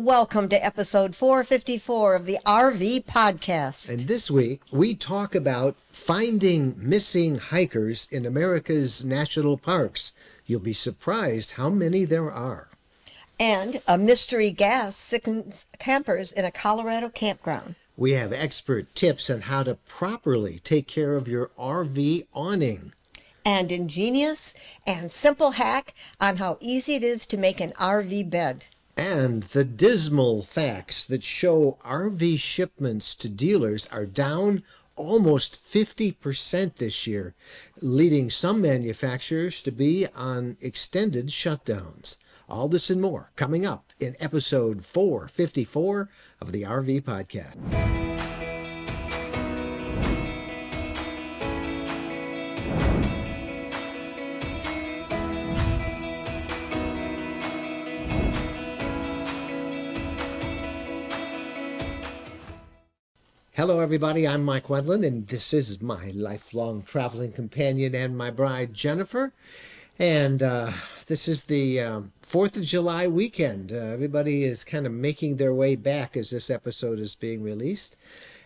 Welcome to episode 454 of the RV Podcast. And this week, we talk about finding missing hikers in America's national parks. You'll be surprised how many there are. And a mystery gas sickens campers in a Colorado campground. We have expert tips on how to properly take care of your RV awning. And ingenious and simple hack on how easy it is to make an RV bed. And the dismal facts that show RV shipments to dealers are down almost 50% this year, leading some manufacturers to be on extended shutdowns. All this and more coming up in episode 454 of the RV Podcast. Hello, everybody. I'm Mike Wendland, and this is my lifelong traveling companion and my bride, Jennifer. And uh, this is the um, 4th of July weekend. Uh, everybody is kind of making their way back as this episode is being released.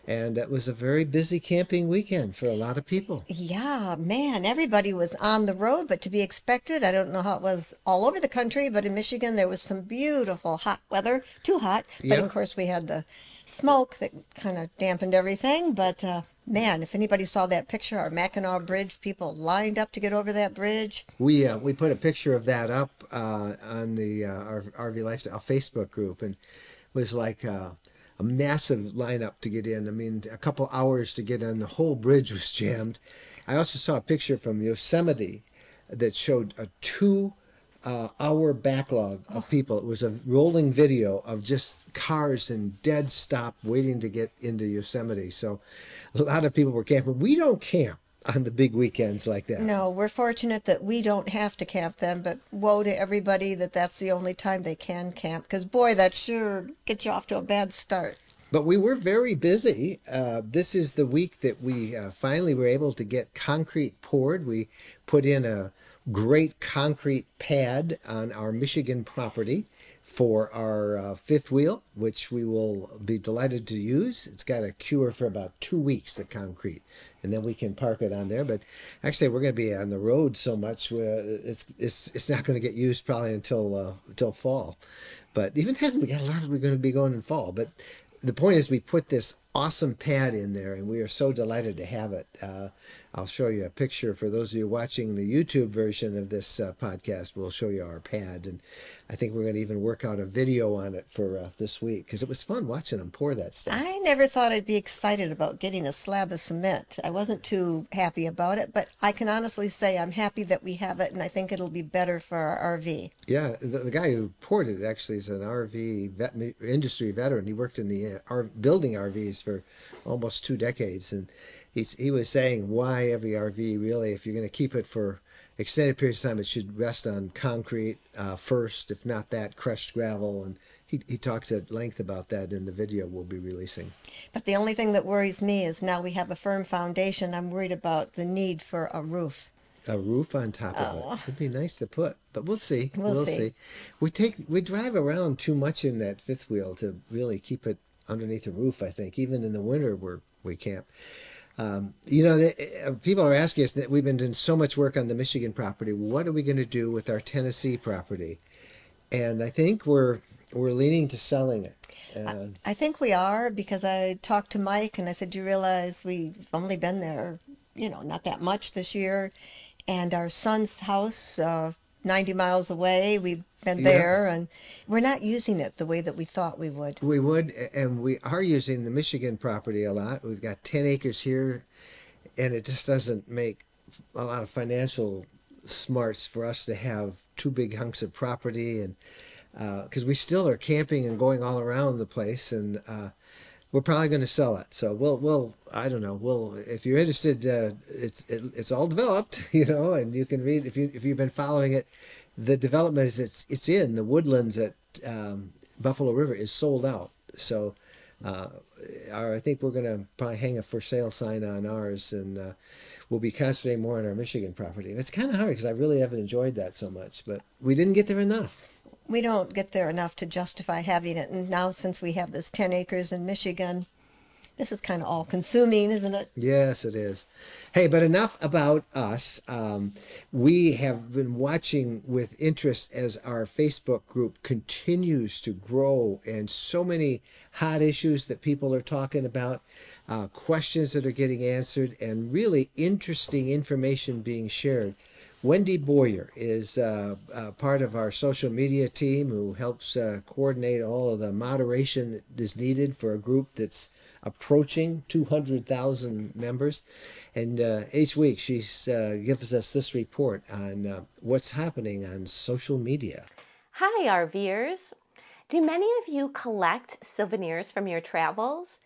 And it was a very busy camping weekend for a lot of people. Yeah, man, everybody was on the road, but to be expected. I don't know how it was all over the country, but in Michigan there was some beautiful hot weather. Too hot, but Yeah. of course we had the smoke that kind of dampened everything. But uh, man, if anybody saw that picture, our Mackinac Bridge, people lined up to get over that bridge. We uh, we put a picture of that up uh, on the uh, our RV Lifestyle Facebook group, and it was like uh, a massive lineup to get in. I mean, a couple hours to get in. The whole bridge was jammed. I also saw a picture from Yosemite that showed a two uh, hour backlog of people. It was a rolling video of just cars in dead stop waiting to get into Yosemite. So a lot of people were camping. We don't camp on the big weekends like that. No, we're fortunate that we don't have to camp them, but woe to everybody that that's the only time they can camp. Because boy, that sure gets you off to a bad start. But we were very busy. Uh, this is the week that we uh, finally were able to get concrete poured. We put in a great concrete pad on our Michigan property for our uh, fifth wheel, which we will be delighted to use. It's got a cure for about two weeks, the concrete, and then we can park it on there. But actually, we're going to be on the road so much, uh, it's, it's, it's not going to get used probably until, uh, until fall. But even then, we got a lot of we're going to be going in fall. But the point is we put this awesome pad in there and we are so delighted to have it uh, i'll show you a picture for those of you watching the youtube version of this uh, podcast we'll show you our pad and i think we're going to even work out a video on it for uh, this week because it was fun watching them pour that stuff I never thought I'd be excited about getting a slab of cement. I wasn't too happy about it, but I can honestly say I'm happy that we have it, and I think it'll be better for our RV. yeah the, the guy who poured it actually is an rv vet, industry veteran he worked in the uh, R, building rvs for almost two decades and he's, he was saying why every rv really if you're going to keep it for extended periods of time it should rest on concrete uh, first if not that crushed gravel and he, he talks at length about that in the video we'll be releasing But the only thing that worries me is now we have a firm foundation. I'm worried about the need for a roof. a roof on top of Oh. it. It'd be nice to put, but we'll see. We'll see. We take we drive around too much in that fifth wheel to really keep it underneath a roof. I think even in the winter where we camp. Um, you know, the, uh, people are asking us that we've been doing so much work on the Michigan property. What are we going to do with our Tennessee property? And I think we're we're leaning to selling it. Uh, I think we are because I talked to Mike and I said, "Do you realize we've only been there, you know, not that much this year, and our son's house, uh, 90 miles away, we've been Yeah. there, and we're not using it the way that we thought we would." We would, and we are using the Michigan property a lot. We've got 10 acres here, and it just doesn't make a lot of financial smarts for us to have two big hunks of property, and because we still are camping and going all around the place, and uh, we're probably going to sell it. So we'll, we'll, I don't know. We'll, if you're interested, uh, it's it, it's all developed, you know, and you can read if you if you've been following it. The development is it's it's in the woodlands at um, Buffalo River is sold out. So uh, our, I think we're going to probably hang a for sale sign on ours, and uh, we'll be concentrating more on our Michigan property. It's kind of hard because I really haven't enjoyed that so much, but we didn't get there enough. We don't get there enough to justify having it. And now, since we have this 10 acres in Michigan, this is kind of all consuming, isn't it? Yes, it is. Hey, but enough about us. Um, we have been watching with interest as our Facebook group continues to grow and so many hot issues that people are talking about, uh, questions that are getting answered, and really interesting information being shared. Wendy Boyer is uh, uh, part of our social media team who helps uh, coordinate all of the moderation that is needed for a group that's approaching 200,000 members. And uh, each week she uh, gives us this report on uh, what's happening on social media. Hi, RVers. Do many of you collect souvenirs from your travels?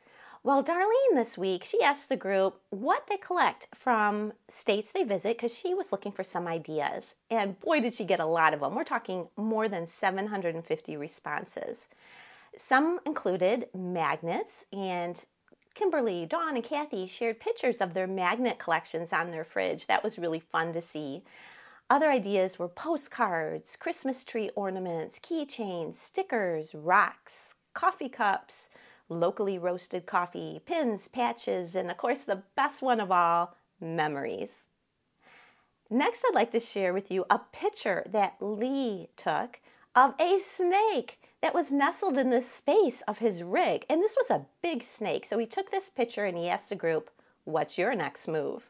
Well, Darlene this week, she asked the group what they collect from states they visit because she was looking for some ideas. And boy, did she get a lot of them. We're talking more than 750 responses. Some included magnets, and Kimberly, Dawn, and Kathy shared pictures of their magnet collections on their fridge. That was really fun to see. Other ideas were postcards, Christmas tree ornaments, keychains, stickers, rocks, coffee cups locally roasted coffee, pins, patches, and of course, the best one of all, memories. Next, I'd like to share with you a picture that Lee took of a snake that was nestled in the space of his rig. And this was a big snake. So he took this picture and he asked the group, What's your next move?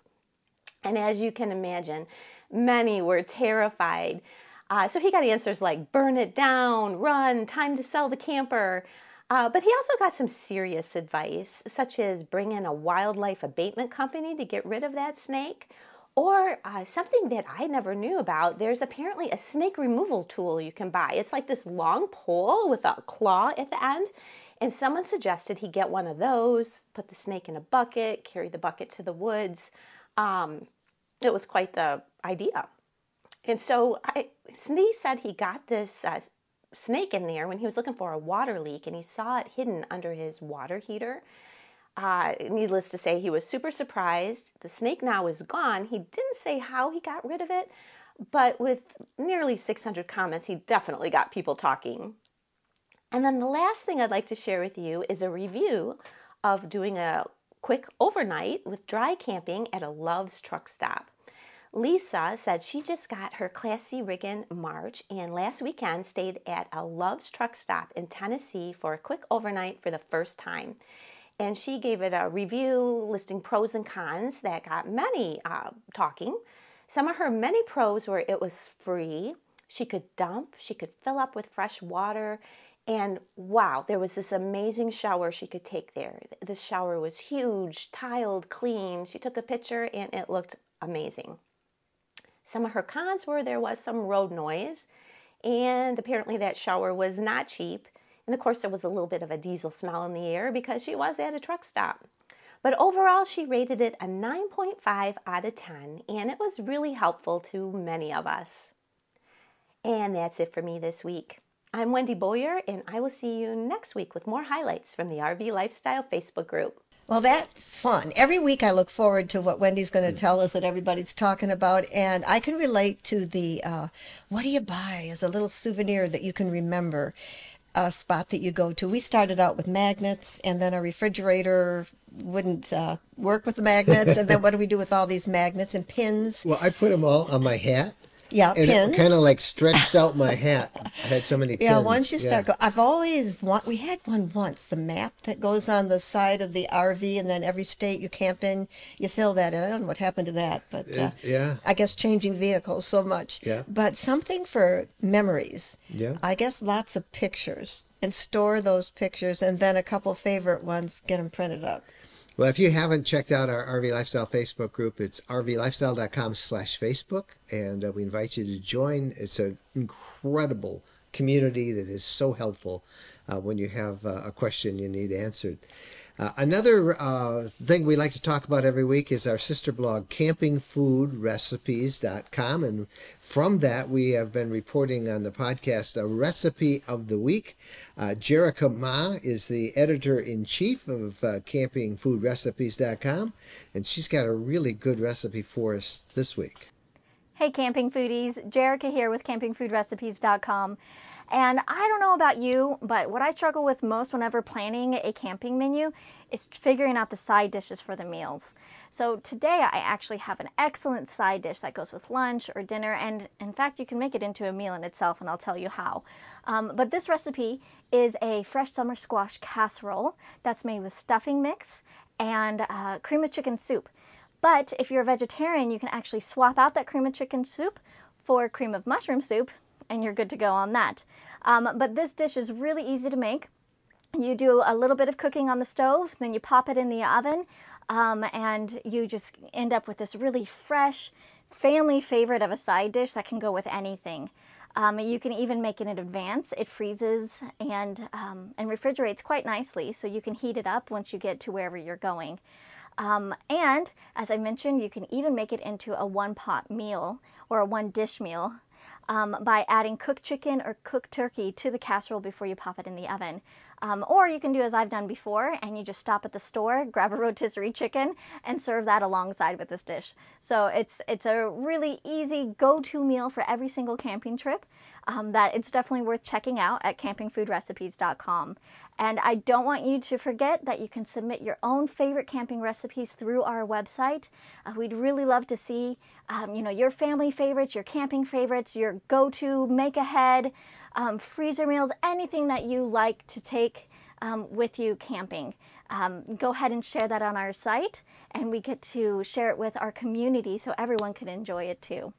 And as you can imagine, many were terrified. Uh, so he got answers like burn it down, run, time to sell the camper. Uh, but he also got some serious advice, such as bring in a wildlife abatement company to get rid of that snake. Or uh, something that I never knew about, there's apparently a snake removal tool you can buy. It's like this long pole with a claw at the end. And someone suggested he get one of those, put the snake in a bucket, carry the bucket to the woods. Um, it was quite the idea. And so I, Snee said he got this uh, snake in there when he was looking for a water leak and he saw it hidden under his water heater. Uh, needless to say, he was super surprised. The snake now is gone. He didn't say how he got rid of it, but with nearly 600 comments, he definitely got people talking. And then the last thing I'd like to share with you is a review of doing a quick overnight with dry camping at a Love's truck stop. Lisa said she just got her Class C rig in March and last weekend stayed at a Love's truck stop in Tennessee for a quick overnight for the first time. And she gave it a review listing pros and cons that got many uh, talking. Some of her many pros were it was free, she could dump, she could fill up with fresh water, and wow, there was this amazing shower she could take there. The shower was huge, tiled, clean. She took a picture and it looked amazing. Some of her cons were there was some road noise, and apparently that shower was not cheap. And of course, there was a little bit of a diesel smell in the air because she was at a truck stop. But overall, she rated it a 9.5 out of 10, and it was really helpful to many of us. And that's it for me this week. I'm Wendy Boyer, and I will see you next week with more highlights from the RV Lifestyle Facebook group. Well, that's fun. Every week I look forward to what Wendy's going to tell us that everybody's talking about. And I can relate to the uh, what do you buy as a little souvenir that you can remember a spot that you go to. We started out with magnets, and then a refrigerator wouldn't uh, work with the magnets. and then what do we do with all these magnets and pins? Well, I put them all on my hat. Yeah, and pins. it kind of like stretched out my hat. I had so many pins. Yeah, once you start, yeah. go, I've always want. We had one once, the map that goes on the side of the RV, and then every state you camp in, you fill that in. I don't know what happened to that, but uh, yeah, I guess changing vehicles so much. Yeah, but something for memories. Yeah, I guess lots of pictures and store those pictures, and then a couple favorite ones, get them printed up. Well, if you haven't checked out our RV Lifestyle Facebook group, it's rvlifestyle.com slash Facebook, and uh, we invite you to join. It's an incredible community that is so helpful uh, when you have uh, a question you need answered. Uh, another uh, thing we like to talk about every week is our sister blog, campingfoodrecipes.com. And from that, we have been reporting on the podcast a recipe of the week. Uh, Jerica Ma is the editor in chief of uh, campingfoodrecipes.com, and she's got a really good recipe for us this week. Hey, camping foodies. Jerica here with campingfoodrecipes.com. And I don't know about you, but what I struggle with most whenever planning a camping menu is figuring out the side dishes for the meals. So today I actually have an excellent side dish that goes with lunch or dinner, and in fact, you can make it into a meal in itself, and I'll tell you how. Um, but this recipe is a fresh summer squash casserole that's made with stuffing mix and uh, cream of chicken soup. But if you're a vegetarian, you can actually swap out that cream of chicken soup for cream of mushroom soup, and you're good to go on that. Um, but this dish is really easy to make. You do a little bit of cooking on the stove, then you pop it in the oven, um, and you just end up with this really fresh, family favorite of a side dish that can go with anything. Um, you can even make it in advance. It freezes and, um, and refrigerates quite nicely, so you can heat it up once you get to wherever you're going. Um, and as I mentioned, you can even make it into a one pot meal or a one dish meal um, by adding cooked chicken or cooked turkey to the casserole before you pop it in the oven. Um, or you can do as I've done before and you just stop at the store, grab a rotisserie chicken, and serve that alongside with this dish. So it's, it's a really easy go to meal for every single camping trip um, that it's definitely worth checking out at campingfoodrecipes.com. And I don't want you to forget that you can submit your own favorite camping recipes through our website. Uh, we'd really love to see, um, you know, your family favorites, your camping favorites, your go-to make ahead, um, freezer meals, anything that you like to take um, with you camping. Um, go ahead and share that on our site, and we get to share it with our community so everyone can enjoy it too.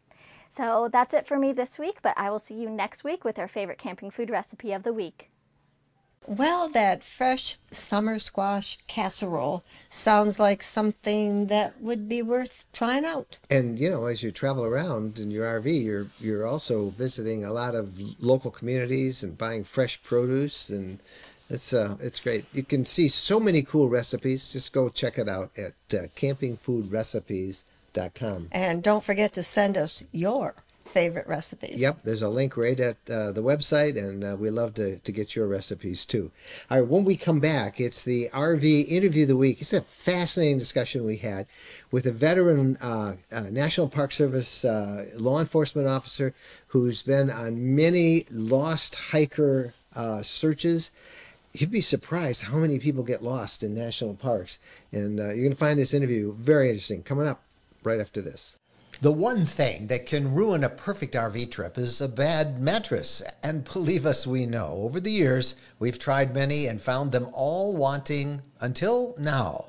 So that's it for me this week, but I will see you next week with our favorite camping food recipe of the week. Well, that fresh summer squash casserole sounds like something that would be worth trying out. And you know, as you travel around in your RV, you're you're also visiting a lot of local communities and buying fresh produce, and it's uh, it's great. You can see so many cool recipes. Just go check it out at uh, campingfoodrecipes.com. And don't forget to send us your favorite recipes. Yep, there's a link right at uh, the website, and uh, we love to, to get your recipes too. All right, when we come back, it's the RV interview of the week. It's a fascinating discussion we had with a veteran uh, uh National Park Service uh, law enforcement officer who's been on many lost hiker uh, searches you'd be surprised how many people get lost in national parks. And uh, you're going to find this interview very interesting coming up right after this. The one thing that can ruin a perfect RV trip is a bad mattress. And believe us, we know. Over the years, we've tried many and found them all wanting until now.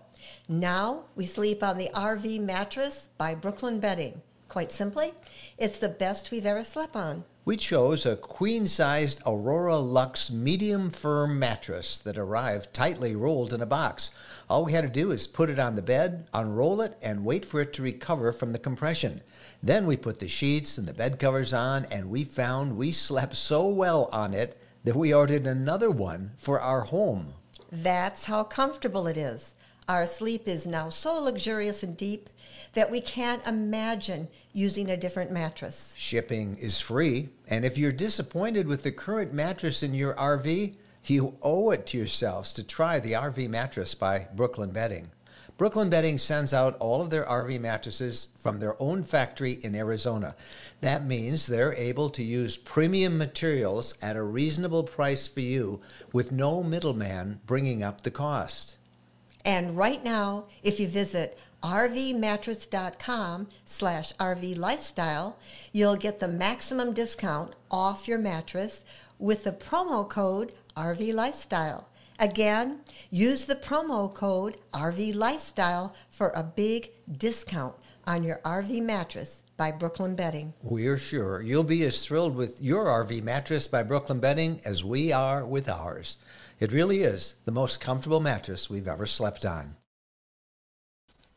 Now we sleep on the RV mattress by Brooklyn Bedding. Quite simply, it's the best we've ever slept on. We chose a queen sized Aurora Luxe medium firm mattress that arrived tightly rolled in a box. All we had to do is put it on the bed, unroll it, and wait for it to recover from the compression. Then we put the sheets and the bed covers on, and we found we slept so well on it that we ordered another one for our home. That's how comfortable it is. Our sleep is now so luxurious and deep that we can't imagine using a different mattress. Shipping is free, and if you're disappointed with the current mattress in your RV, you owe it to yourselves to try the RV mattress by Brooklyn Bedding. Brooklyn Bedding sends out all of their RV mattresses from their own factory in Arizona. That means they're able to use premium materials at a reasonable price for you with no middleman bringing up the cost. And right now, if you visit rvmattress.com slash rvlifestyle, you'll get the maximum discount off your mattress with the promo code RV Lifestyle. Again, use the promo code RV Lifestyle for a big discount on your RV mattress by Brooklyn Bedding. We're sure you'll be as thrilled with your RV mattress by Brooklyn Bedding as we are with ours. It really is the most comfortable mattress we've ever slept on.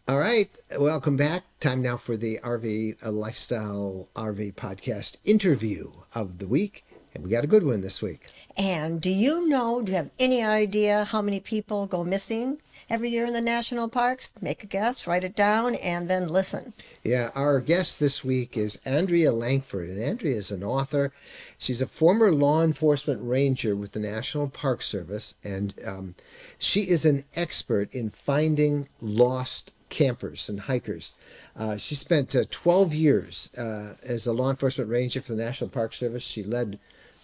All right, welcome back. Time now for the RV uh, Lifestyle RV Podcast interview of the week. And we got a good one this week. And do you know, do you have any idea how many people go missing every year in the national parks? Make a guess, write it down, and then listen. Yeah, our guest this week is Andrea Lankford. And Andrea is an author. She's a former law enforcement ranger with the National Park Service. And um, she is an expert in finding lost campers and hikers. Uh, she spent uh, 12 years uh, as a law enforcement ranger for the National Park Service. She led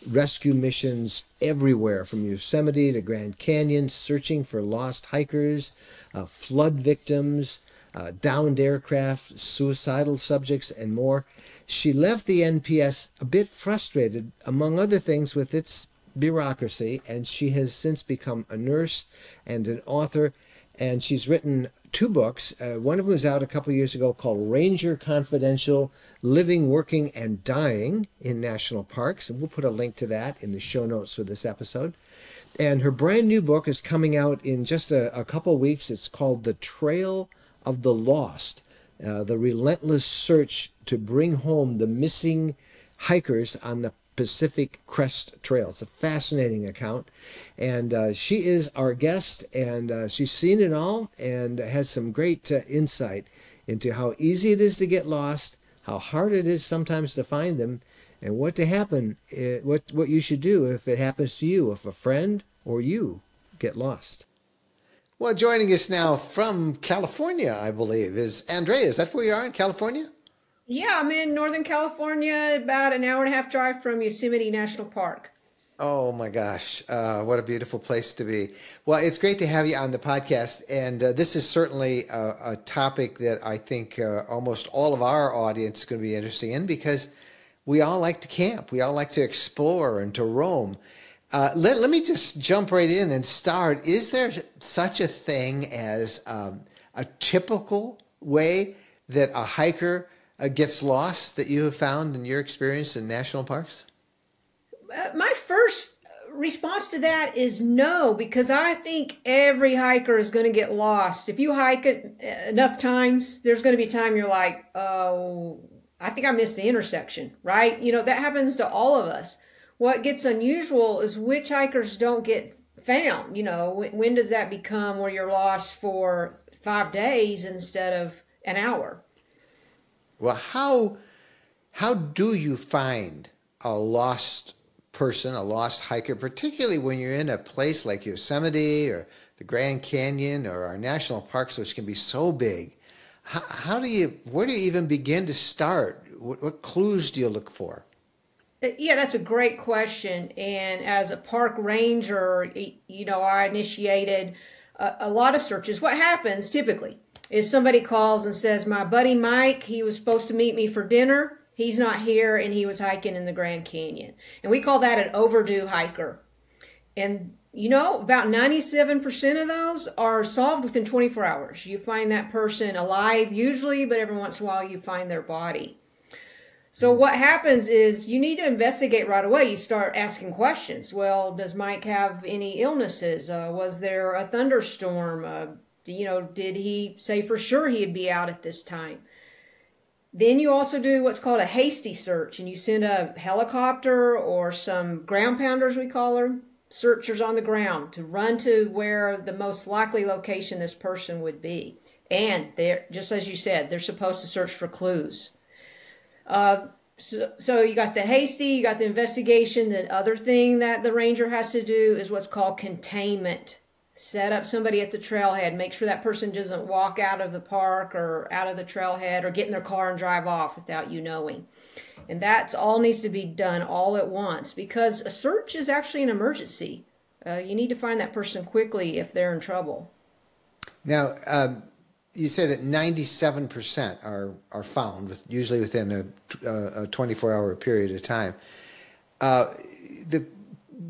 rescue missions everywhere from Yosemite to Grand Canyon, searching for lost hikers, uh, flood victims, uh, downed aircraft, suicidal subjects, and more. She left the NPS a bit frustrated, among other things, with its bureaucracy, and she has since become a nurse and an author. And she's written two books. Uh, one of them was out a couple years ago called Ranger Confidential Living, Working, and Dying in National Parks. And we'll put a link to that in the show notes for this episode. And her brand new book is coming out in just a, a couple weeks. It's called The Trail of the Lost uh, The Relentless Search to Bring Home the Missing Hikers on the Pacific Crest Trail. It's a fascinating account. And uh, she is our guest, and uh, she's seen it all and has some great uh, insight into how easy it is to get lost, how hard it is sometimes to find them, and what to happen, uh, what, what you should do if it happens to you, if a friend or you get lost. Well, joining us now from California, I believe, is Andrea. Is that where you are in California? Yeah, I'm in Northern California, about an hour and a half drive from Yosemite National Park. Oh my gosh, uh, what a beautiful place to be. Well, it's great to have you on the podcast. And uh, this is certainly a, a, topic that I think uh, almost all of our audience is going to be interested in because we all like to camp, we all like to explore and to roam. Uh, let, let me just jump right in and start. Is there such a thing as um, a typical way that a hiker uh, gets lost that you have found in your experience in national parks? Uh, my first response to that is no, because I think every hiker is going to get lost. If you hike uh, enough times, there's going to be time you're like, oh, I think I missed the intersection, right? You know, that happens to all of us. What gets unusual is which hikers don't get found. You know, when, when does that become where you're lost for five days instead of an hour? Well, how how do you find a lost person, a lost hiker, particularly when you're in a place like Yosemite or the Grand Canyon or our national parks, which can be so big? How, how do you, where do you even begin to start? What, what clues do you look for? Uh, yeah, that's a great question. And as a park ranger, you know, I initiated a, a lot of searches. What happens typically? Is somebody calls and says, My buddy Mike, he was supposed to meet me for dinner. He's not here and he was hiking in the Grand Canyon. And we call that an overdue hiker. And you know, about 97% of those are solved within 24 hours. You find that person alive usually, but every once in a while you find their body. So what happens is you need to investigate right away. You start asking questions. Well, does Mike have any illnesses? Uh, was there a thunderstorm? Uh, you know, did he say for sure he'd be out at this time? Then you also do what's called a hasty search, and you send a helicopter or some ground pounders, we call them, searchers on the ground to run to where the most likely location this person would be. And they're just as you said, they're supposed to search for clues. Uh, so, so you got the hasty, you got the investigation. The other thing that the ranger has to do is what's called containment set up somebody at the trailhead make sure that person doesn't walk out of the park or out of the trailhead or get in their car and drive off without you knowing. And that's all needs to be done all at once because a search is actually an emergency. Uh, you need to find that person quickly if they're in trouble. Now um, you say that 97% are, are found with, usually within a, uh, a 24 hour period of time. Uh, the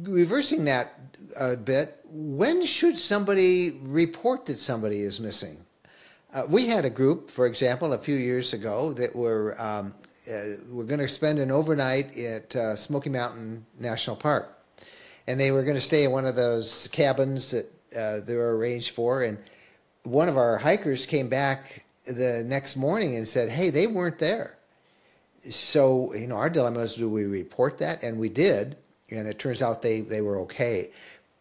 reversing that a bit when should somebody report that somebody is missing? Uh, we had a group, for example, a few years ago that were um, uh, were going to spend an overnight at uh, Smoky Mountain National Park, and they were going to stay in one of those cabins that uh, they were arranged for. And one of our hikers came back the next morning and said, "Hey, they weren't there." So you know, our dilemma was, do we report that? And we did, and it turns out they they were okay.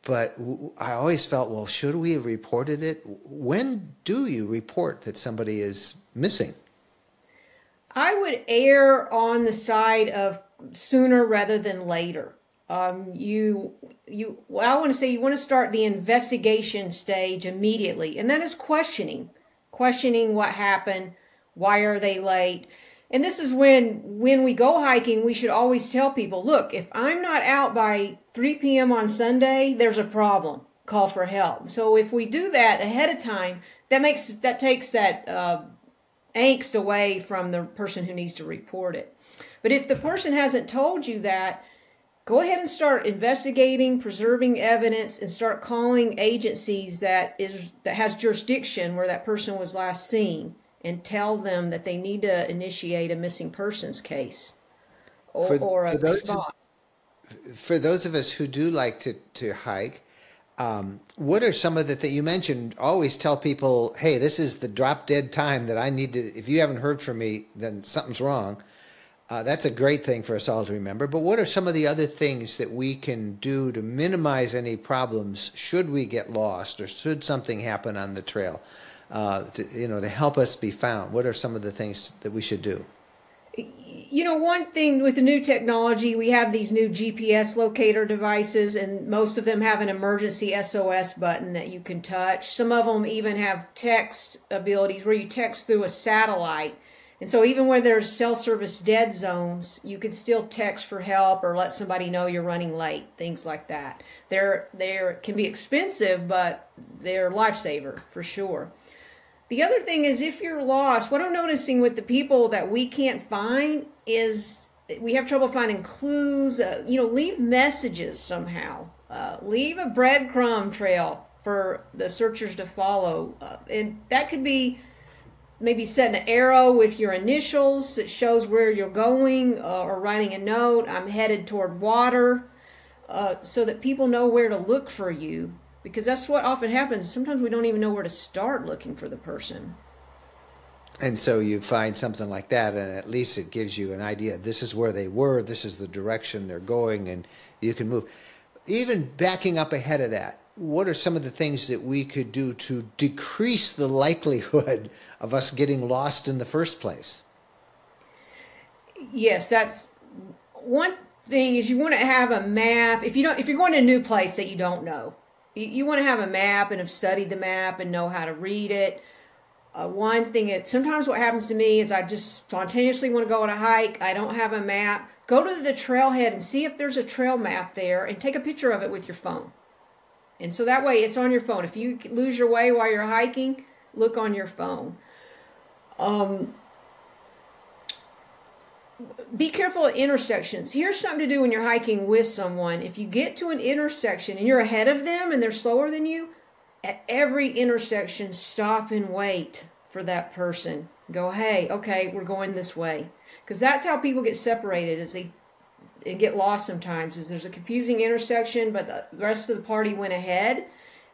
But I always felt, well, should we have reported it? When do you report that somebody is missing? I would err on the side of sooner rather than later. Um, you, you, well, I want to say you want to start the investigation stage immediately, and that is questioning, questioning what happened, why are they late, And this is when when we go hiking, we should always tell people, look, if I'm not out by 3 p.m. on Sunday, there's a problem. Call for help. So if we do that ahead of time, that makes that takes that uh, angst away from the person who needs to report it. But if the person hasn't told you that, go ahead and start investigating, preserving evidence, and start calling agencies that is that has jurisdiction where that person was last seen, and tell them that they need to initiate a missing persons case or, For- or a for those- response. For those of us who do like to, to hike, um, what are some of the that you mentioned? Always tell people, hey, this is the drop dead time that I need to. If you haven't heard from me, then something's wrong. Uh, that's a great thing for us all to remember. But what are some of the other things that we can do to minimize any problems should we get lost or should something happen on the trail? Uh, to, you know, to help us be found. What are some of the things that we should do? you know, one thing with the new technology, we have these new GPS locator devices, and most of them have an emergency SOS button that you can touch. Some of them even have text abilities where you text through a satellite. And so, even when there's cell service dead zones, you can still text for help or let somebody know you're running late, things like that. They're, they're can be expensive, but they're lifesaver for sure. The other thing is if you're lost, what I'm noticing with the people that we can't find is we have trouble finding clues. Uh, you know, leave messages somehow. Uh, leave a breadcrumb trail for the searchers to follow. Uh, and that could be maybe set an arrow with your initials that shows where you're going uh, or writing a note. I'm headed toward water uh, so that people know where to look for you because that's what often happens. Sometimes we don't even know where to start looking for the person. And so you find something like that, and at least it gives you an idea. This is where they were. This is the direction they're going, and you can move. Even backing up ahead of that, what are some of the things that we could do to decrease the likelihood of us getting lost in the first place? Yes, that's one thing is you want to have a map. If you don't, if you're going to a new place that you don't know, you, you want to have a map and have studied the map and know how to read it. Uh, one thing that sometimes what happens to me is I just spontaneously want to go on a hike. I don't have a map. Go to the trailhead and see if there's a trail map there and take a picture of it with your phone. And so that way it's on your phone. If you lose your way while you're hiking, look on your phone. Um, be careful at intersections. Here's something to do when you're hiking with someone. If you get to an intersection and you're ahead of them and they're slower than you, at every intersection, stop and wait for that person. Go, hey, okay, we're going this way. Because that's how people get separated as they and get lost sometimes is there's a confusing intersection, but the rest of the party went ahead.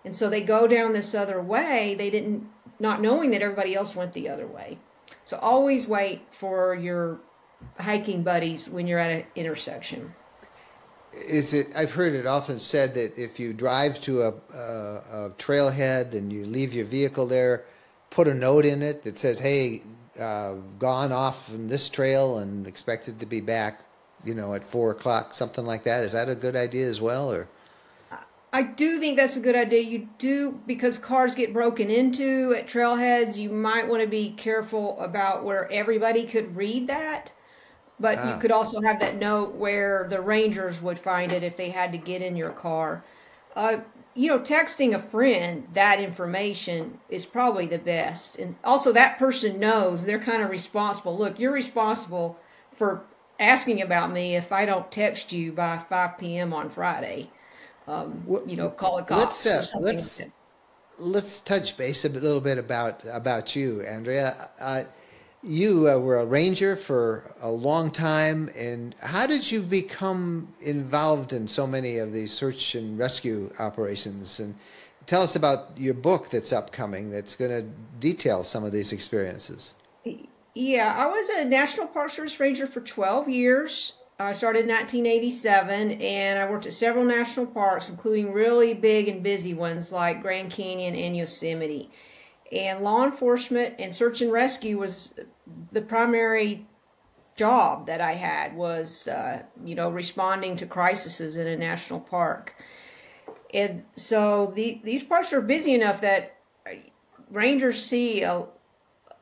And so they go down this other way. They didn't, not knowing that everybody else went the other way. So always wait for your hiking buddies when you're at an intersection. Is it? I've heard it often said that if you drive to a, a, a trailhead and you leave your vehicle there, put a note in it that says, "Hey, uh, gone off from this trail and expected to be back, you know, at four o'clock, something like that." Is that a good idea as well, or? I do think that's a good idea. You do because cars get broken into at trailheads. You might want to be careful about where everybody could read that, but Ah. you could also have that note where the rangers would find it if they had to get in your car. Uh, you know, texting a friend that information is probably the best, and also that person knows they're kind of responsible. Look, you're responsible for asking about me if I don't text you by 5 p.m. on Friday um, you know, call it cops Let's uh, or something let's like let's touch base a little bit about about you, Andrea. Uh, you uh, were a ranger for a long time, and how did you become involved in so many of these search and rescue operations? And tell us about your book that's upcoming. That's going to detail some of these experiences. Yeah, I was a National Park Service ranger for 12 years. I started in 1987 and I worked at several national parks, including really big and busy ones like Grand Canyon and Yosemite. And law enforcement and search and rescue was the primary job that I had was, uh, you know, responding to crises in a national park. And so the, these parks are busy enough that rangers see a,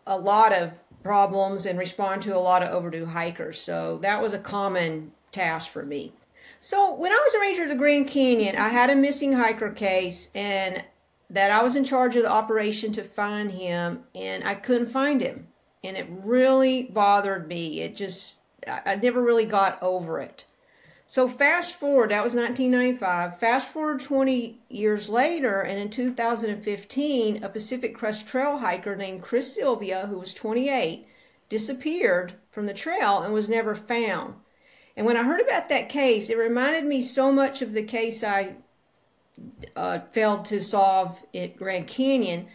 a lot of problems and respond to a lot of overdue hikers. So that was a common task for me. So when I was a ranger of the Grand Canyon, I had a missing hiker case and that I was in charge of the operation to find him and I couldn't find him. And it really bothered me. It just, I never really got over it. So fast forward, that was 1995. Fast forward 20 years later, and in 2015, a Pacific Crest Trail hiker named Chris Sylvia, who was 28, disappeared from the trail and was never found. And when I heard about that case, it reminded me so much of the case I uh, failed to solve at Grand Canyon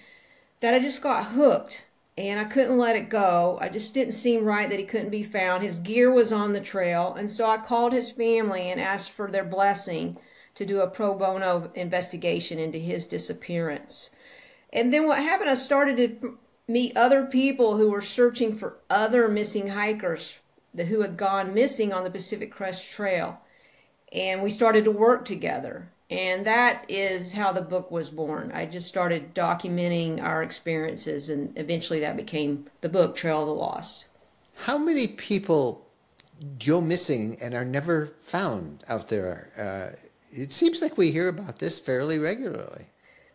that I just got hooked and I couldn't let it go. I just didn't seem right that he couldn't be found. His gear was on the trail, and so I called his family and asked for their blessing to do a pro bono investigation into his disappearance. And then what happened, I started to meet other people who were searching for other missing hikers who had gone missing on the Pacific Crest Trail. And we started to work together. And that is how the book was born. I just started documenting our experiences, and eventually that became the book, Trail of the Lost. How many people go missing and are never found out there? Uh, it seems like we hear about this fairly regularly.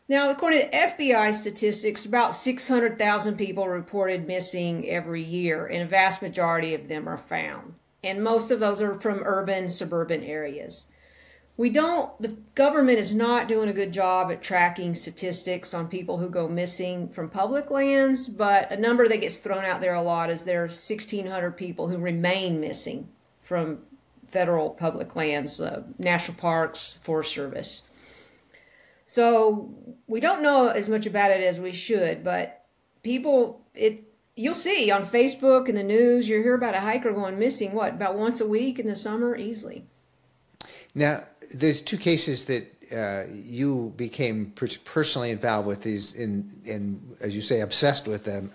Now, according to FBI statistics, about 600,000 people reported missing every year, and a vast majority of them are found. And most of those are from urban, suburban areas we don't the government is not doing a good job at tracking statistics on people who go missing from public lands but a number that gets thrown out there a lot is there are 1600 people who remain missing from federal public lands uh, national parks forest service. So we don't know as much about it as we should but people it you'll see on facebook and the news you hear about a hiker going missing what about once a week in the summer? Easily. Now there's two cases that uh, you became personally involved with these, in, in as you say, obsessed with them.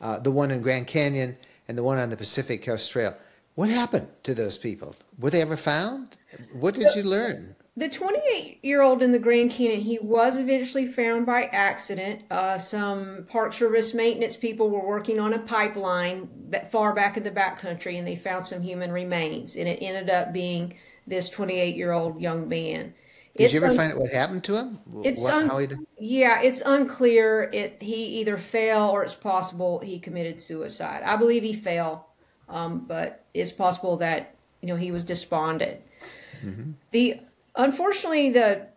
Uh, the one in Grand Canyon and the one on the Pacific Coast Trail. What happened to those people? Were they ever found? What did you learn? The 28 year old in the Grand Canyon, he was eventually found by accident. Uh, some Park Service maintenance people were working on a pipeline far back in the backcountry and they found some human remains. And it ended up being this 28 year old young man. Did it's you ever un- find out what happened to him? It's what, un- how he did? yeah, it's unclear. It he either fell or it's possible he committed suicide. I believe he fell, um, but it's possible that you know he was despondent. Mm-hmm. The unfortunately the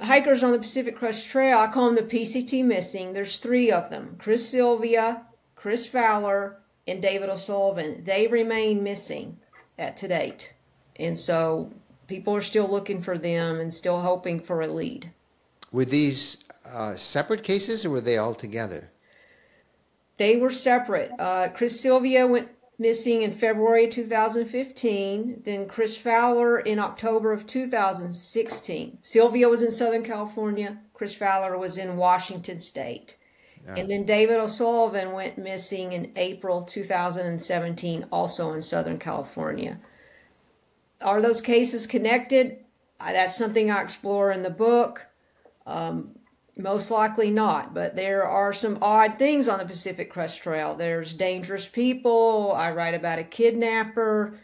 hikers on the Pacific Crest Trail, I call them the PCT missing. There's three of them: Chris Sylvia, Kris Fowler, and David O'Sullivan. They remain missing at to date. And so people are still looking for them and still hoping for a lead. Were these uh, separate cases or were they all together? They were separate. Uh, Chris Sylvia went missing in February 2015, then Kris Fowler in October of 2016. Sylvia was in Southern California, Kris Fowler was in Washington State. And then David O'Sullivan went missing in April 2017, also in Southern California. Are those cases connected? That's something I explore in the book. Um, most likely not, but there are some odd things on the Pacific Crest Trail. There's dangerous people. I write about a kidnapper.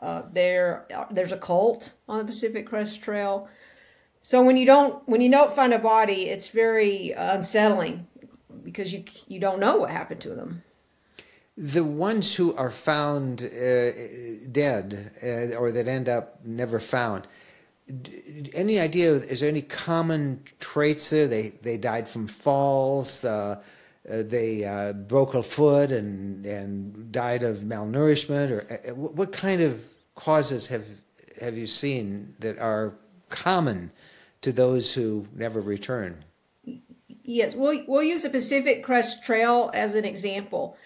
Uh, there, there's a cult on the Pacific Crest Trail. So when you don't when you don't find a body, it's very unsettling because you you don't know what happened to them the ones who are found uh, dead uh, or that end up never found any idea is there any common traits there? They they died from falls uh, uh they uh, broke a foot and and died of malnourishment or uh, what kind of causes have have you seen that are common to those who never return? Yes we'll, we'll use the pacific crest trail as an example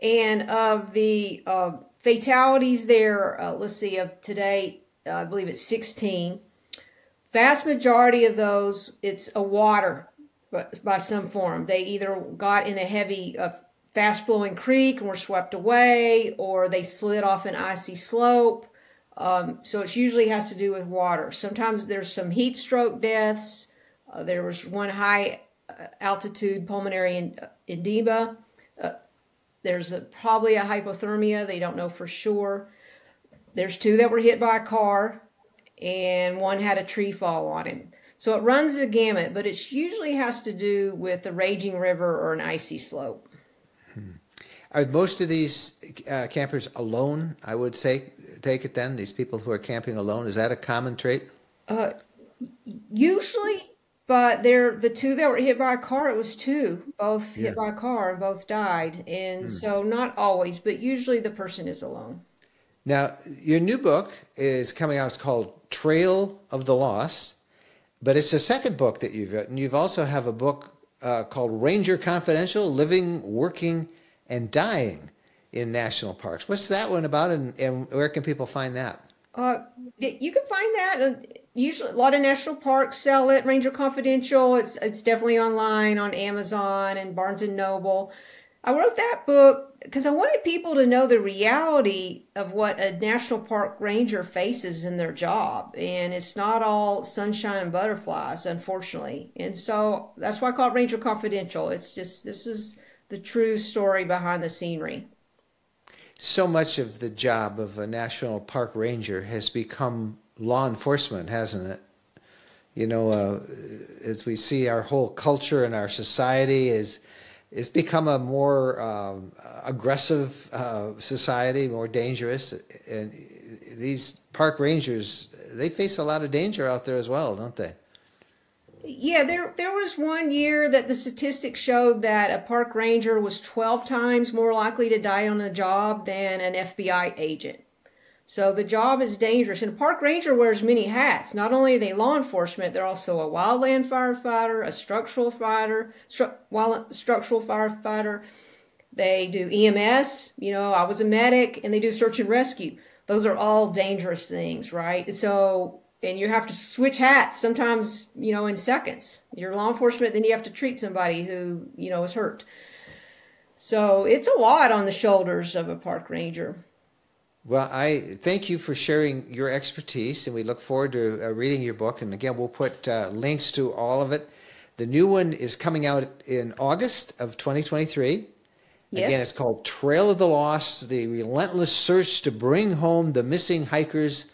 and of the uh, fatalities there, uh, let's see, of today, uh, I believe it's 16. Vast majority of those, it's a water by some form. They either got in a heavy, uh, fast flowing creek and were swept away, or they slid off an icy slope. Um, so it usually has to do with water. Sometimes there's some heat stroke deaths. Uh, there was one high uh, altitude pulmonary edema there's a, probably a hypothermia. They don't know for sure. There's two that were hit by a car, and one had a tree fall on him. So it runs the gamut, but it usually has to do with a raging river or an icy slope. Hmm. Are most of these uh, campers alone? I would say, take it then. These people who are camping alone is that a common trait? Uh, usually, but they're the two that were hit by a car. It was two, both yeah. hit by a car, and both died. And hmm. so, not always, but usually the person is alone. Now, your new book is coming out. It's called Trail of the Lost, but it's the second book that you've written. You've also have a book uh, called Ranger Confidential: Living, Working, and Dying in National Parks. What's that one about, and, and where can people find that? Uh, you can find that. Usually, a lot of national parks sell it. Ranger Confidential. It's it's definitely online on Amazon and Barnes and Noble. I wrote that book because I wanted people to know the reality of what a national park ranger faces in their job. And it's not all sunshine and butterflies, unfortunately. And so that's why I call it Ranger Confidential. It's just, this is the true story behind the scenery. So much of the job of a national park ranger has become law enforcement, hasn't it? You know, uh, as we see our whole culture and our society is it's become a more um, aggressive uh, society, more dangerous, and these park rangers they face a lot of danger out there as well, don't they? Yeah, there there was one year that the statistics showed that a park ranger was 12 times more likely to die on the job than an FBI agent. So the job is dangerous. And a park ranger wears many hats. Not only are they law enforcement, they're also a wildland firefighter, a structural fighter, stru- wild, structural firefighter. They do EMS. You know, I was a medic, and they do search and rescue. Those are all dangerous things, right? So, and you have to switch hats sometimes, you know, in seconds. You're law enforcement, then you have to treat somebody who, you know, is hurt. So it's a lot on the shoulders of a park ranger. Well, I thank you for sharing your expertise, and we look forward to uh, reading your book. And again, we'll put uh, links to all of it. The new one is coming out in August of 2023. Yes. Again, it's called Trail of the Lost The Relentless Search to Bring Home the Missing Hikers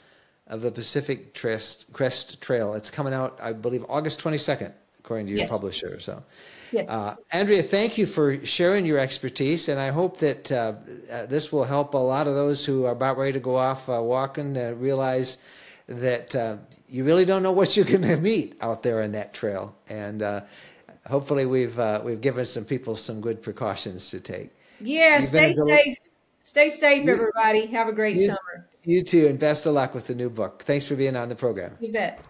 of the Pacific Crest, Crest Trail. It's coming out, I believe, August 22nd, according to your yes. publisher. So Yes. Uh, Andrea, thank you for sharing your expertise, and I hope that uh, uh, this will help a lot of those who are about ready to go off uh, walking to realize that uh, you really don't know what you're going to meet out there in that trail. And uh, hopefully, we've we've given some people some good precautions to take. Yeah, You've stay safe. Stay safe, everybody. Have a great you, summer. You too, and best of luck with the new book. Thanks for being on the program. You bet.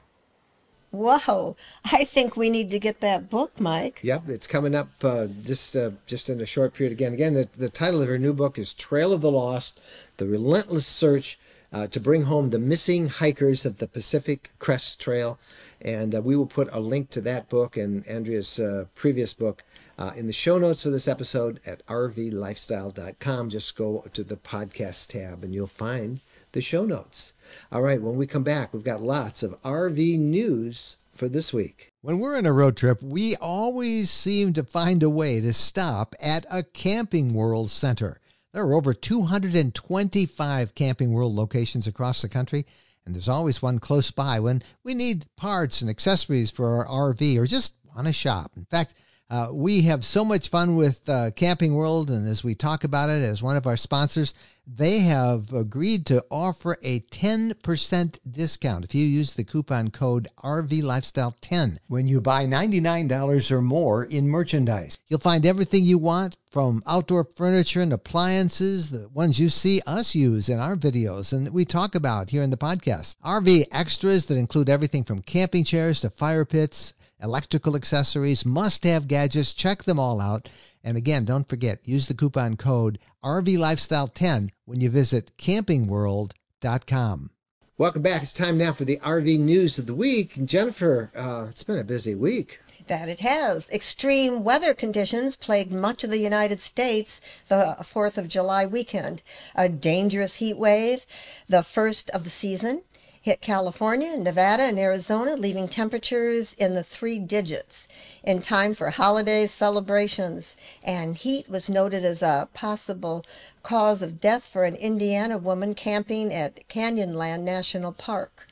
Whoa! I think we need to get that book, Mike. Yep, it's coming up uh, just uh, just in a short period. Again, again, the, the title of her new book is "Trail of the Lost: The Relentless Search uh, to Bring Home the Missing Hikers of the Pacific Crest Trail." And uh, we will put a link to that book and Andrea's uh, previous book uh, in the show notes for this episode at rvlifestyle.com. Just go to the podcast tab and you'll find the show notes. All right, when we come back, we've got lots of RV news for this week. When we're on a road trip, we always seem to find a way to stop at a Camping World center. There are over 225 Camping World locations across the country, and there's always one close by when we need parts and accessories for our RV or just want to shop. In fact, uh, we have so much fun with uh, Camping World, and as we talk about it as one of our sponsors, they have agreed to offer a 10% discount if you use the coupon code RVLifestyle10 when you buy $99 or more in merchandise. You'll find everything you want from outdoor furniture and appliances, the ones you see us use in our videos and we talk about here in the podcast. RV extras that include everything from camping chairs to fire pits electrical accessories, must have gadgets. Check them all out. And again, don't forget, use the coupon code RVLifestyle10 when you visit campingworld.com. Welcome back. It's time now for the RV news of the week. And Jennifer, uh, it's been a busy week. That it has. Extreme weather conditions plagued much of the United States the 4th of July weekend. A dangerous heat wave, the first of the season, hit California, Nevada, and Arizona, leaving temperatures in the three digits in time for holidays, celebrations. And heat was noted as a possible cause of death for an Indiana woman camping at Canyonland National Park.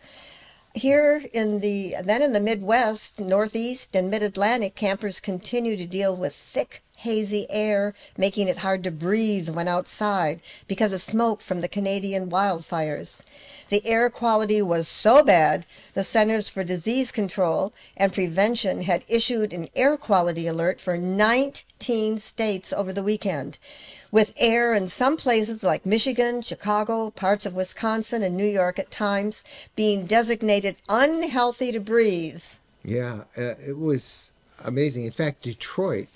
Here in the then in the Midwest, Northeast, and Mid-Atlantic, campers continue to deal with thick hazy air, making it hard to breathe when outside because of smoke from the Canadian wildfires. The air quality was so bad, the Centers for Disease Control and Prevention had issued an air quality alert for 19 states over the weekend, with air in some places like Michigan, Chicago, parts of Wisconsin, and New York at times being designated unhealthy to breathe. Yeah, uh, it was amazing. In fact, Detroit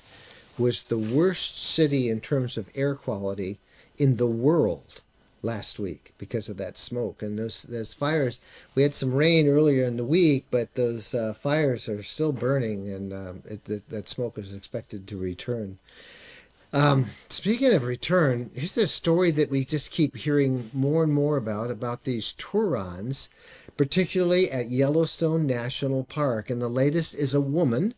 was the worst city in terms of air quality in the world last week because of that smoke and those those fires. We had some rain earlier in the week, but those uh, fires are still burning, and um, it, that, that smoke is expected to return. Um, speaking of return, here's a story that we just keep hearing more and more about about these Tourons, particularly at Yellowstone National Park. And the latest is a woman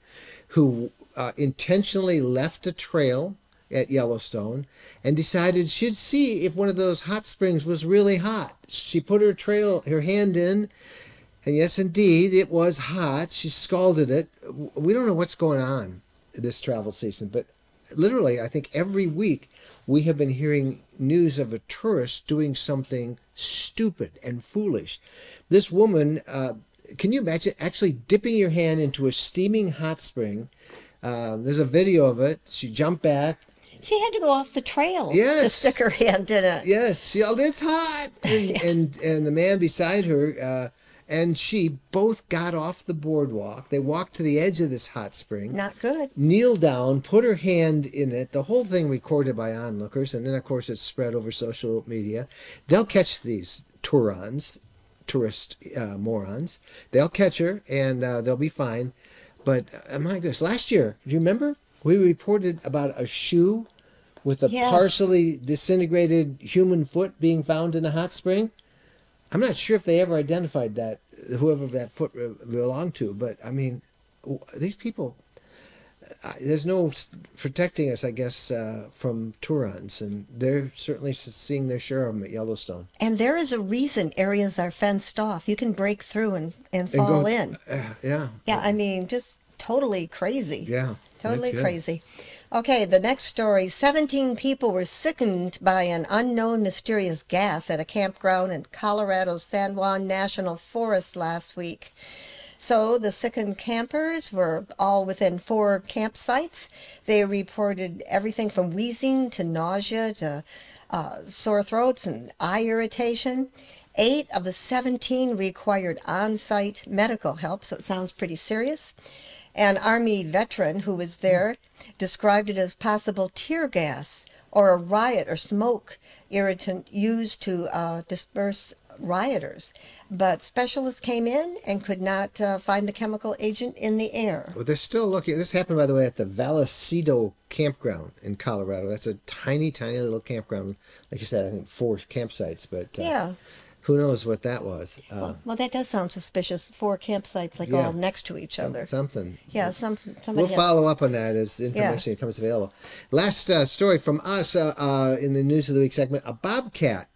who uh, intentionally left a trail at Yellowstone and decided she'd see if one of those hot springs was really hot. She put her trail, her hand in, and yes, indeed, it was hot. She scalded it. We don't know what's going on this travel season, but literally, I think every week we have been hearing news of a tourist doing something stupid and foolish. This woman, uh, can you imagine actually dipping your hand into a steaming hot spring? Uh, there's a video of it. She jumped back. She had to go off the trail to Yes. stick her hand in it. Yes, she yelled, "It's hot!" And and, and the man beside her uh, and she both got off the boardwalk. They walked to the edge of this hot spring. Not good. Kneeled down, put her hand in it. The whole thing recorded by onlookers, and then of course it's spread over social media. They'll catch these Tourons, tourist uh, morons. They'll catch her, and uh, they'll be fine. But uh, my goodness, last year, do you remember? We reported about a shoe with a Yes. partially disintegrated human foot being found in a hot spring. I'm not sure if they ever identified that, whoever that foot belonged to, but I mean, w- these people, there's no protecting us, I guess, uh, from Tourons, and they're certainly seeing their share of them at Yellowstone. And there is a reason areas are fenced off. You can break through and, and And fall go- in. Uh, yeah. Yeah, I mean, just totally crazy. Yeah. Totally crazy. Okay, the next story 17 people were sickened by an unknown mysterious gas at a campground in Colorado's San Juan National Forest last week. So the sickened campers were all within four campsites. They reported everything from wheezing to nausea to uh, sore throats and eye irritation. Eight of the 17 required on site medical help, so it sounds pretty serious. An Army veteran who was there described it as possible tear gas or a riot or smoke irritant used to uh, disperse rioters. But specialists came in and could not uh, find the chemical agent in the air. Well, they're still looking. This happened, by the way, at the Vallecito campground in Colorado. That's a tiny, tiny little campground. Like you said, I think four campsites, but uh, Yeah. Who knows what that was? Uh, Well, that does sound suspicious. Four campsites, like Yeah. all next to each other. something. Yeah, some, somebody We'll has- follow up on that as information becomes available. Last uh, story from us uh, uh, in the News of the Week segment a bobcat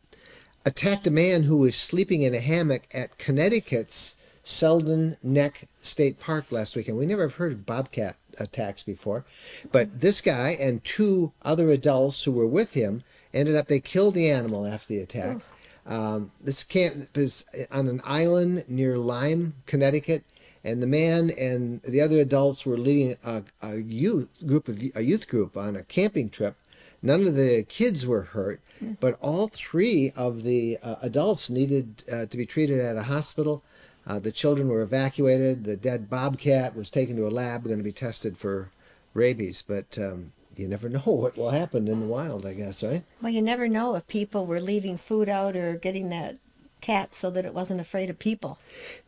attacked a man who was sleeping in a hammock at Connecticut's Selden Neck State Park last weekend. We never have heard of bobcat attacks before, but this guy and two other adults who were with him ended up, they killed the animal after the attack. Um, this camp is on an island near Lyme, Connecticut, and the man and the other adults were leading a, a youth group of a youth group on a camping trip. None of the kids were hurt, but all three of the uh, adults needed uh, to be treated at a hospital. Uh, the children were evacuated. The dead bobcat was taken to a lab, going to be tested for rabies. But um, you never know what will happen in the wild, I guess, right? Well, you never know if people were leaving food out or getting that cat so that it wasn't afraid of people.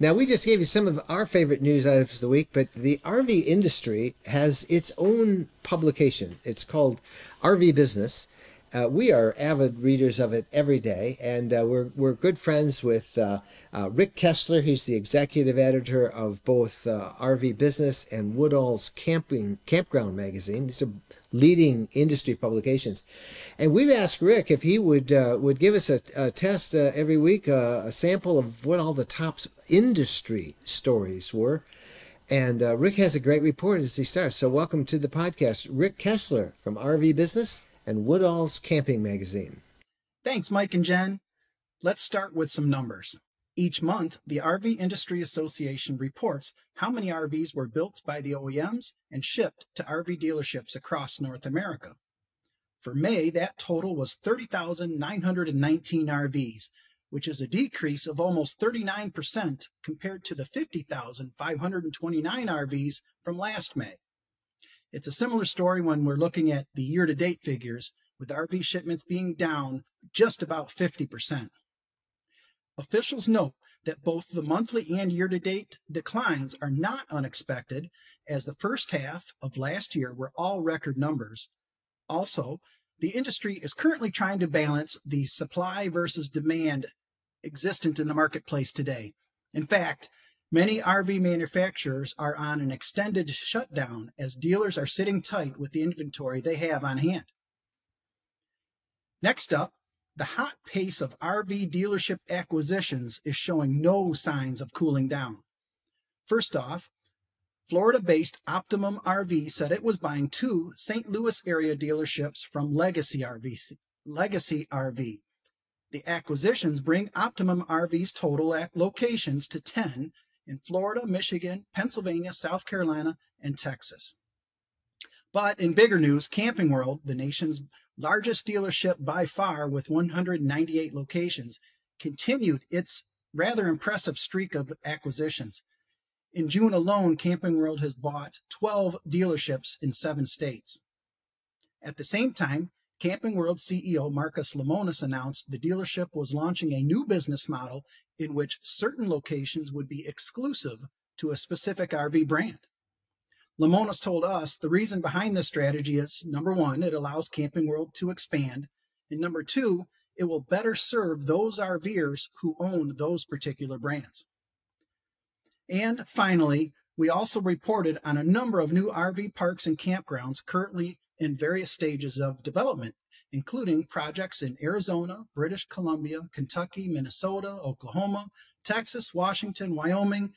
Now, we just gave you some of our favorite news items of the week, but the RV industry has its own publication. It's called RV Business. Uh, we are avid readers of it every day, and uh, we're, we're good friends with uh, uh Rick Kessler. He's the executive editor of both uh, RV Business and Woodall's Camping Campground magazine. These are leading industry publications, and we've asked Rick if he would uh, would give us a, a test every week, a sample of what all the top industry stories were. And uh, Rick has a great report as he starts. So, welcome to the podcast, Rick Kessler from RV Business and Woodall's Camping Magazine. Thanks, Mike and Jen. Let's start with some numbers. Each month, the RV Industry Association reports how many RVs were built by the OEMs and shipped to RV dealerships across North America. For May, that total was 30,919 RVs, which is a decrease of almost 39% compared to the 50,529 RVs from last May. It's a similar story when we're looking at the year to date figures, with RV shipments being down just about 50%. Officials note that both the monthly and year to date declines are not unexpected, as the first half of last year were all record numbers. Also, the industry is currently trying to balance the supply versus demand existent in the marketplace today. In fact, many RV manufacturers are on an extended shutdown as dealers are sitting tight with the inventory they have on hand. Next up, the hot pace of RV dealership acquisitions is showing no signs of cooling down. First off, Florida based Optimum RV said it was buying two St. Louis area dealerships from Legacy RV. Legacy RV. The acquisitions bring Optimum RV's total locations to 10 in Florida, Michigan, Pennsylvania, South Carolina, and Texas. But in bigger news, Camping World, the nation's largest dealership by far with 198 locations, continued its rather impressive streak of acquisitions. In June alone, Camping World has bought 12 dealerships in seven states. At the same time, Camping World CEO Marcus Lemonis announced the dealership was launching a new business model in which certain locations would be exclusive to a specific RV brand. Lemonis told us the reason behind this strategy is number one, it allows Camping World to expand, and number two, it will better serve those RVers who own those particular brands. And finally, we also reported on a number of new RV parks and campgrounds currently in various stages of development, including projects in Arizona, British Columbia, Kentucky, Minnesota, Oklahoma, Texas, Washington, Wyoming,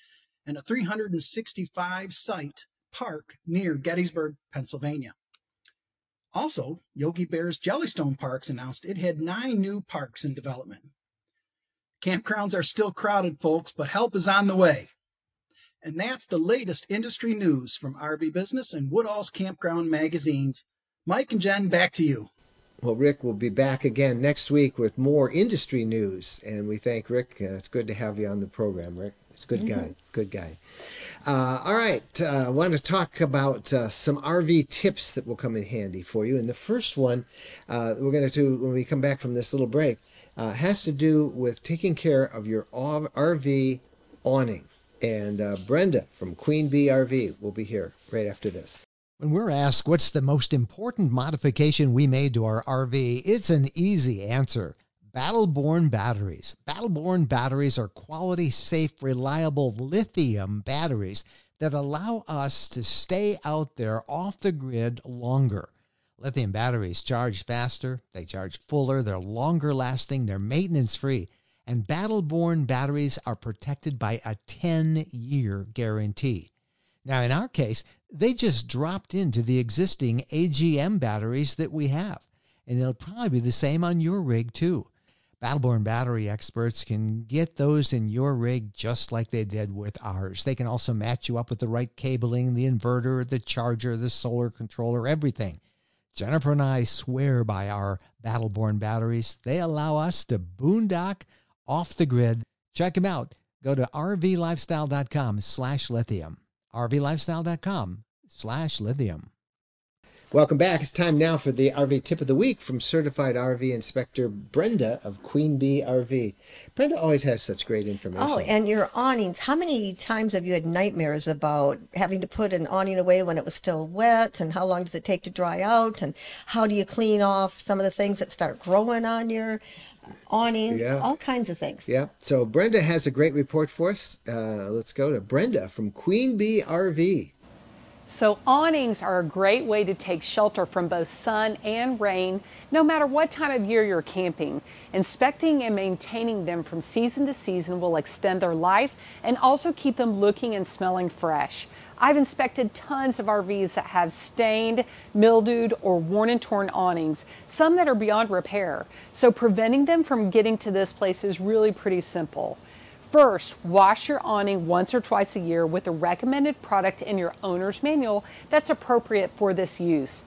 and a 365 site park near Gettysburg, Pennsylvania. Also, Yogi Bear's Jellystone Parks announced it had nine new parks in development. Campgrounds are still crowded, folks, but help is on the way. And that's the latest industry news from RV Business and Woodall's Campground magazines. Mike and Jen, back to you. Well, Rick will be back again next week with more industry news. And we thank Rick. Uh, it's good to have you on the program, Rick. It's a good mm-hmm. guy. Good guy. Uh, all right. Uh, I want to talk about uh, some RV tips that will come in handy for you. And the first one uh, we're going to do when we come back from this little break uh, has to do with taking care of your RV awning. And uh, Brenda from Queen Bee RV will be here right after this. When we're asked what's the most important modification we made to our RV, it's an easy answer. Battle Born batteries. Battle Born batteries are quality, safe, reliable lithium batteries that allow us to stay out there off the grid longer. Lithium batteries charge faster, they charge fuller, they're longer lasting, they're maintenance free, and Battle Born batteries are protected by a 10 year guarantee. Now, in our case, they just dropped into the existing AGM batteries that we have, and they'll probably be the same on your rig too. Battle Born battery experts can get those in your rig just like they did with ours. They can also match you up with the right cabling, the inverter, the charger, the solar controller, everything. Jennifer and I swear by our Battle Born batteries. They allow us to boondock off the grid. Check them out. Go to rvlifestyle.com slash lithium. rvlifestyle.com slash lithium. Welcome back. It's time now for the RV tip of the week from certified RV inspector Brenda of Queen Bee RV. Brenda always has such great information. Oh, and your awnings. How many times have you had nightmares about having to put an awning away when it was still wet? And how long does it take to dry out? And how do you clean off some of the things that start growing on your awning? Yeah. All kinds of things. Yeah. So Brenda has a great report for us. Uh, let's go to Brenda from Queen Bee RV. So, awnings are a great way to take shelter from both sun and rain, no matter what time of year you're camping. Inspecting and maintaining them from season to season will extend their life and also keep them looking and smelling fresh. I've inspected tons of RVs that have stained, mildewed, or worn and torn awnings, some that are beyond repair. So, preventing them from getting to this place is really pretty simple. First, wash your awning once or twice a year with the recommended product in your owner's manual that's appropriate for this use.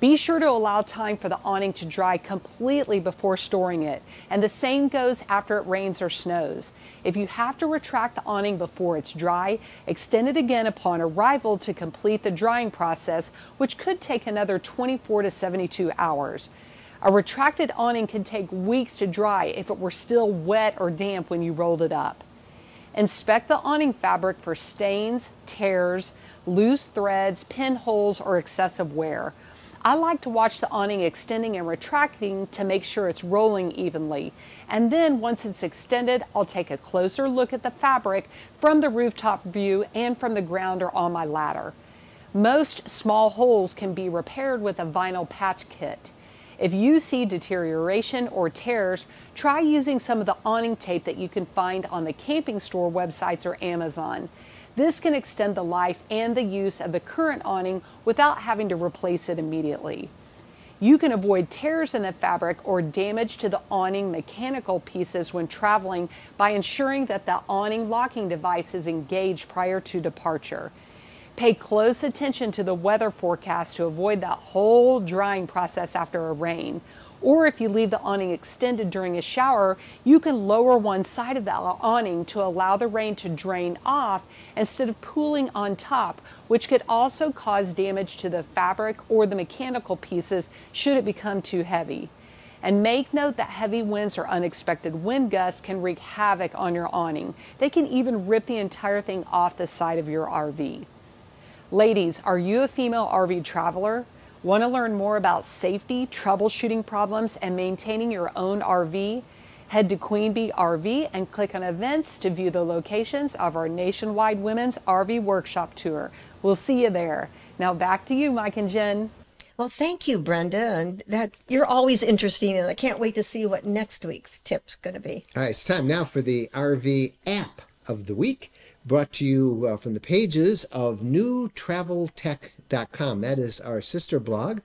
Be sure to allow time for the awning to dry completely before storing it, and the same goes after it rains or snows. If you have to retract the awning before it's dry, extend it again upon arrival to complete the drying process, which could take another 24 to 72 hours. A retracted awning can take weeks to dry if it were still wet or damp when you rolled it up. Inspect the awning fabric for stains, tears, loose threads, pinholes, or excessive wear. I like to watch the awning extending and retracting to make sure it's rolling evenly. And then once it's extended, I'll take a closer look at the fabric from the rooftop view and from the ground or on my ladder. Most small holes can be repaired with a vinyl patch kit. If you see deterioration or tears, try using some of the awning tape that you can find on the camping store websites or Amazon. This can extend the life and the use of the current awning without having to replace it immediately. You can avoid tears in the fabric or damage to the awning mechanical pieces when traveling by ensuring that the awning locking device is engaged prior to departure. Pay close attention to the weather forecast to avoid that whole drying process after a rain. Or if you leave the awning extended during a shower, you can lower one side of the awning to allow the rain to drain off instead of pooling on top, which could also cause damage to the fabric or the mechanical pieces should it become too heavy. And make note that heavy winds or unexpected wind gusts can wreak havoc on your awning. They can even rip the entire thing off the side of your RV. Ladies, are you a female RV traveler? Want to learn more about safety, troubleshooting problems, and maintaining your own RV? Head to Queen Bee RV and click on events to view the locations of our nationwide women's RV workshop tour. We'll see you there. Now back to you, Mike and Jen. Well, thank you, Brenda. And that you're always interesting, and I can't wait to see what next week's tip's going to be. All right, it's time now for the RV app of the week brought to you uh, from the pages of newtraveltech.com. That is our sister blog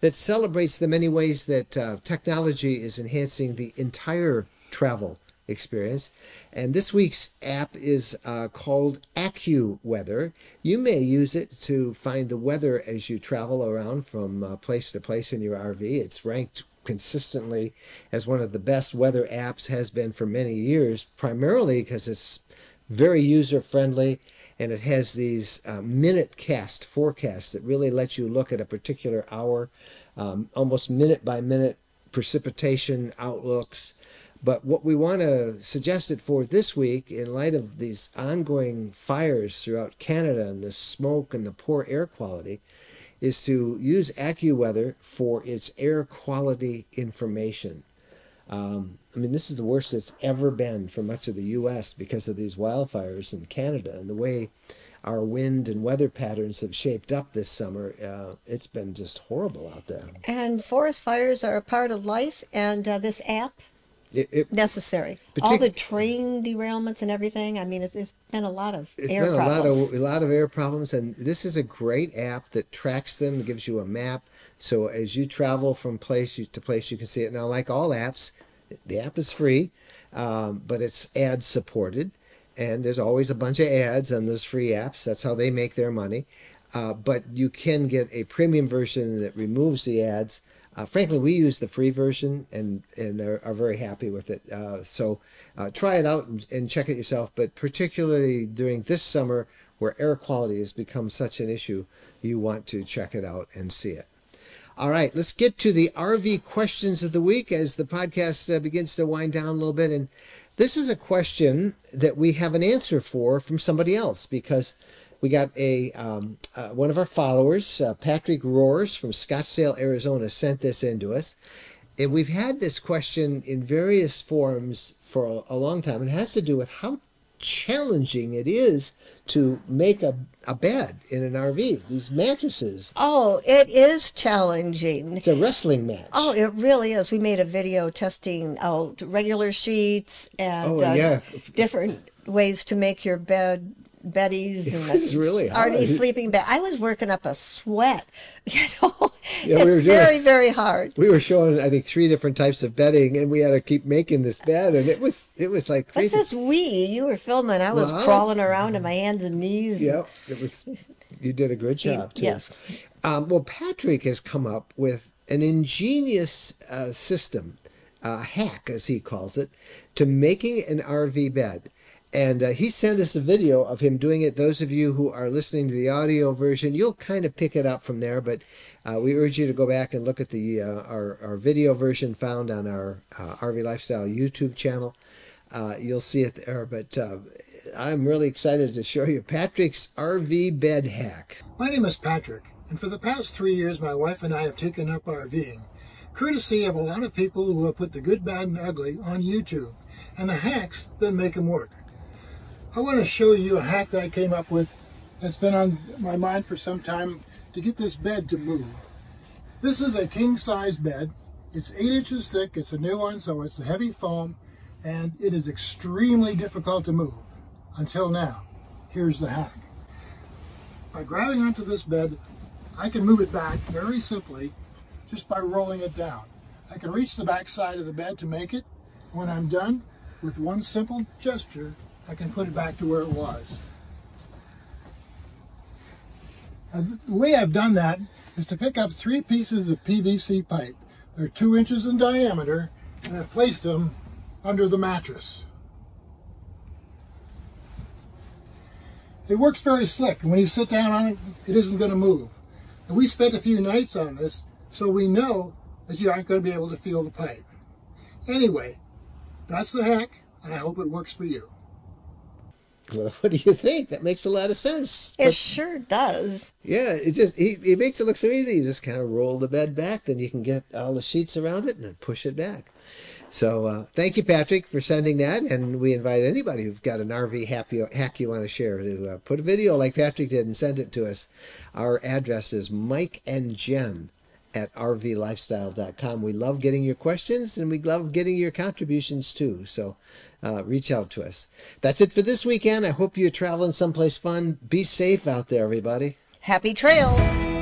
that celebrates the many ways that uh, technology is enhancing the entire travel experience. And this week's app is uh, called AccuWeather. You may use it to find the weather as you travel around from uh, place to place in your RV. It's ranked consistently as one of the best weather apps has been for many years, primarily because it's very user friendly and it has these uh, MinuteCast forecasts that really let you look at a particular hour, um, almost minute by minute precipitation outlooks. But what we want to suggest it for this week, in light of these ongoing fires throughout Canada and the smoke and the poor air quality, is to use AccuWeather for its air quality information. Um, I mean, this is the worst it's ever been for much of the U.S. because of these wildfires in Canada and the way our wind and weather patterns have shaped up this summer. Uh, it's been just horrible out there. And forest fires are a part of life, and uh, this app It, it, necessary. Partic- All the train derailments and everything. I mean, it's, it's been a lot of it's air been problems. a lot of a lot of air problems, and this is a great app that tracks them, gives you a map. So as you travel from place to place, you can see it. Now, like all apps, the app is free, um, but it's ad supported, and there's always a bunch of ads on those free apps. That's how they make their money. Uh, but you can get a premium version that removes the ads. Uh, frankly, we use the free version and and are, are very happy with it. Uh, so uh, try it out and, and check it yourself. But particularly during this summer, where air quality has become such an issue, you want to check it out and see it. All right, let's get to the RV questions of the week as the podcast uh, begins to wind down a little bit. And this is a question that we have an answer for from somebody else because we got a um, uh, one of our followers, uh, Patrick Roars from Scottsdale, Arizona, sent this in to us. And we've had this question in various forms for a, a long time. It has to do with how challenging it is to make a, a bed in an RV. These mattresses. Oh, it is challenging. It's a wrestling match. Oh, it really is. We made a video testing out regular sheets and Oh, uh, yeah. different ways to make your bed beddies and was really hard. RV sleeping bed. I was working up a sweat. You know, Yeah, it's we were doing- very very hard. we were showing I think three different types of bedding, and we had to keep making this bed, and it was it was like What's crazy. this we? You were filming. I was Well, crawling around on my hands and knees. Yep, it was. You did a good job too. Yes. Um, well, Patrick has come up with an ingenious uh, system, uh, hack as he calls it, to making an RV bed. And uh, he sent us a video of him doing it. Those of you who are listening to the audio version, you'll kind of pick it up from there. But uh, we urge you to go back and look at the uh, our, our video version found on our uh, RV Lifestyle YouTube channel. Uh, you'll see it there. But uh, I'm really excited to show you Patrick's RV bed hack. My name is Patrick, and for the past three years, my wife and I have taken up RVing, courtesy of a lot of people who have put the good, bad, and ugly on YouTube, and the hacks that make them work. I want to show you a hack that I came up with that's been on my mind for some time to get this bed to move. This is a king size bed. It's eight inches thick. It's a new one, so it's a heavy foam, and it is extremely difficult to move until now. Here's the hack. By grabbing onto this bed, I can move it back very simply just by rolling it down. I can reach the back side of the bed to make it. When I'm done, with one simple gesture, I can put it back to where it was. Now, the way I've done that is to pick up three pieces of PVC pipe. They're two inches in diameter, and I've placed them under the mattress. It works very slick, and when you sit down on it, it isn't going to move. And we spent a few nights on this, so we know that you aren't going to be able to feel the pipe. Anyway, that's the hack, and I hope it works for you. Well, what do you think? That makes a lot of sense. It But, sure does. yeah, it just he, he makes it look so easy. You just kind of roll the bed back, then you can get all the sheets around it and then push it back. So uh, thank you, Patrick, for sending that. And we invite anybody who's got an RV hack you, hack you want to share to uh, put a video like Patrick did and send it to us. Our address is Mike and Jen at rvlifestyle.com. We love getting your questions and we love getting your contributions too. So uh, reach out to us. That's it for this weekend. I hope you're traveling someplace fun. Be safe out there, everybody. Happy trails.